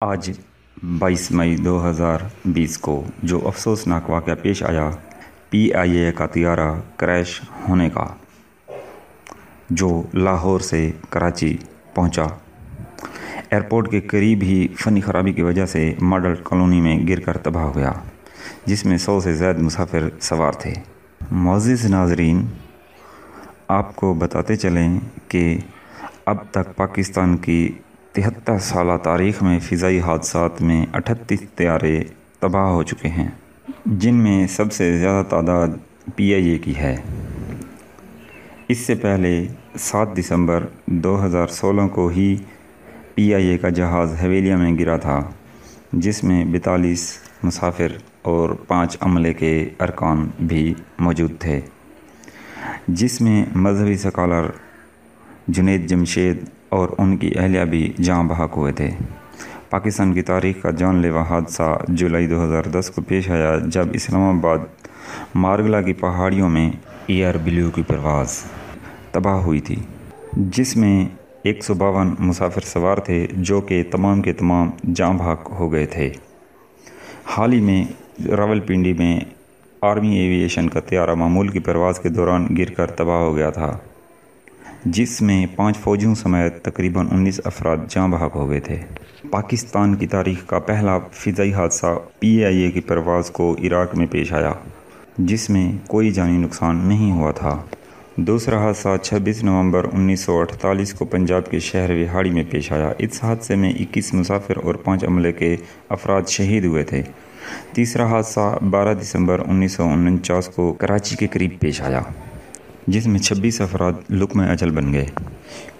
آج بائیس مئی دو ہزار بیس کو جو افسوسناک واقعہ پیش آیا، پی آئی اے کا طیارہ کریش ہونے کا، جو لاہور سے کراچی پہنچا۔ ایئرپورٹ کے قریب ہی فنی خرابی کی وجہ سے ماڈل کالونی میں گر کر تباہ ہو گیا، جس میں سو سے زائد مسافر سوار تھے۔ معزز ناظرین، آپ کو بتاتے چلیں کہ اب تک پاکستان کی تہتر سالہ تاریخ میں فضائی حادثات میں اٹھتیس طیارے تباہ ہو چکے ہیں، جن میں سب سے زیادہ تعداد پی آئی اے کی ہے۔ اس سے پہلے سات دسمبر دو ہزار سولہ کو ہی پی آئی اے کا جہاز حویلیہ میں گرا تھا، جس میں بیتالیس مسافر اور پانچ عملے کے ارکان بھی موجود تھے، جس میں مذہبی سکالر جنید جمشید اور ان کی اہلیہ بھی جاں بحق ہوئے تھے۔ پاکستان کی تاریخ کا جان لیوا حادثہ جولائی دو ہزار دس کو پیش آیا جب اسلام آباد مارگلا کی پہاڑیوں میں ایئر بلیو کی پرواز تباہ ہوئی تھی، جس میں ایک سو باون مسافر سوار تھے جو کہ تمام کے تمام جاں بحق ہو گئے تھے۔ حال ہی میں راول پنڈی میں آرمی ایویشن کا طیارہ معمول کی پرواز کے دوران گر کر تباہ ہو گیا تھا۔ جس میں پانچ فوجیوں سمیت تقریباً انیس افراد جاں بحق ہو گئے تھے۔ پاکستان کی تاریخ کا پہلا فضائی حادثہ پی آئی اے کی پرواز کو عراق میں پیش آیا، جس میں کوئی جانی نقصان نہیں ہوا تھا۔ دوسرا حادثہ چھبیس نومبر انیس سو اٹھتالیس کو پنجاب کے شہر وہاڑی میں پیش آیا۔ اس حادثے میں اکیس مسافر اور پانچ عملے کے افراد شہید ہوئے تھے۔ تیسرا حادثہ بارہ دسمبر انیس سو انچاس کو کراچی کے قریب پیش آیا۔ جس میں چھبیس افراد لکم اجل بن گئے۔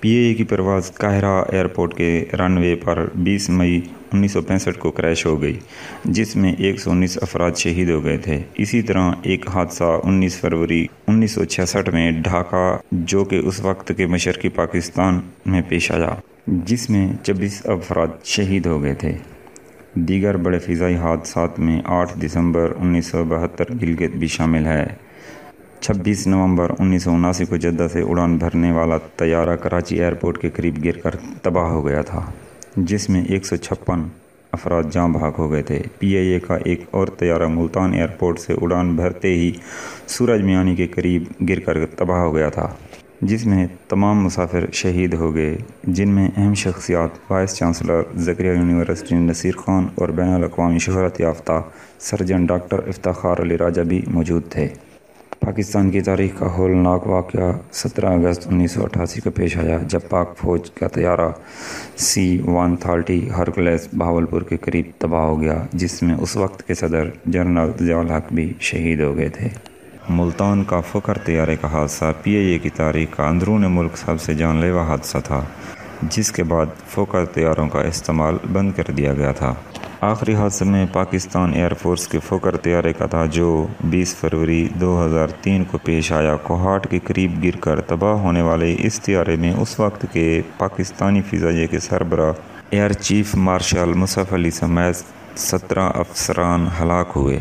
پی اے اے کی پرواز قاہرہ ایئرپورٹ کے رن وے پر بیس مئی انیس سو پینسٹھ کو کریش ہو گئی، جس میں ایک سو انیس افراد شہید ہو گئے تھے۔ اسی طرح ایک حادثہ انیس فروری انیس سو چھیاسٹھ میں ڈھاکہ، جو کہ اس وقت کے مشرقی پاکستان میں پیش آیا، جس میں چوبیس افراد شہید ہو گئے تھے۔ دیگر بڑے فضائی حادثات میں آٹھ دسمبر انیس سو بہتر گلگت بھی شامل ہے۔ چھبیس نومبر انیس سو اناسی کو جدہ سے اڑان بھرنے والا طیارہ کراچی ایئرپورٹ کے قریب گر کر تباہ ہو گیا تھا، جس میں ایک سو چھپن افراد جاں بھاگ ہو گئے تھے۔ پی آئی اے کا ایک اور طیارہ ملتان ایئرپورٹ سے اڑان بھرتے ہی سورج میانی کے قریب گر کر تباہ ہو گیا تھا، جس میں تمام مسافر شہید ہو گئے، جن میں اہم شخصیات vice chancellor Zakariya university Naseer Khan اور بین الاقوامی شہرت یافتہ سرجن ڈاکٹر افتخار علی راجہ بھی موجود تھے۔ پاکستان کی تاریخ کا ہولناک واقعہ سترہ اگست انیس سو اٹھاسی کو پیش آیا جب پاک فوج کا طیارہ سی ون تھارٹی ہرکلیس بہاولپور کے قریب تباہ ہو گیا، جس میں اس وقت کے صدر جنرل ضیاء الحق بھی شہید ہو گئے تھے۔ ملتان کا فکر طیارے کا حادثہ، پی اے اے کی تاریخ کا اندرون ملک سب سے جان لیوا حادثہ تھا، جس کے بعد فوکر طیاروں کا استعمال بند کر دیا گیا تھا۔ آخری حادثے میں پاکستان ایئر فورس کے فوکر طیارے کا تھا، جو بیس فروری دو ہزار تین کو پیش آیا۔ کوہاٹ کے قریب گر کر تباہ ہونے والے اس طیارے میں اس وقت کے پاکستانی فضائیہ کے سربراہ air chief marshal Mushaf Ali سمیت سترہ افسران ہلاک ہوئے۔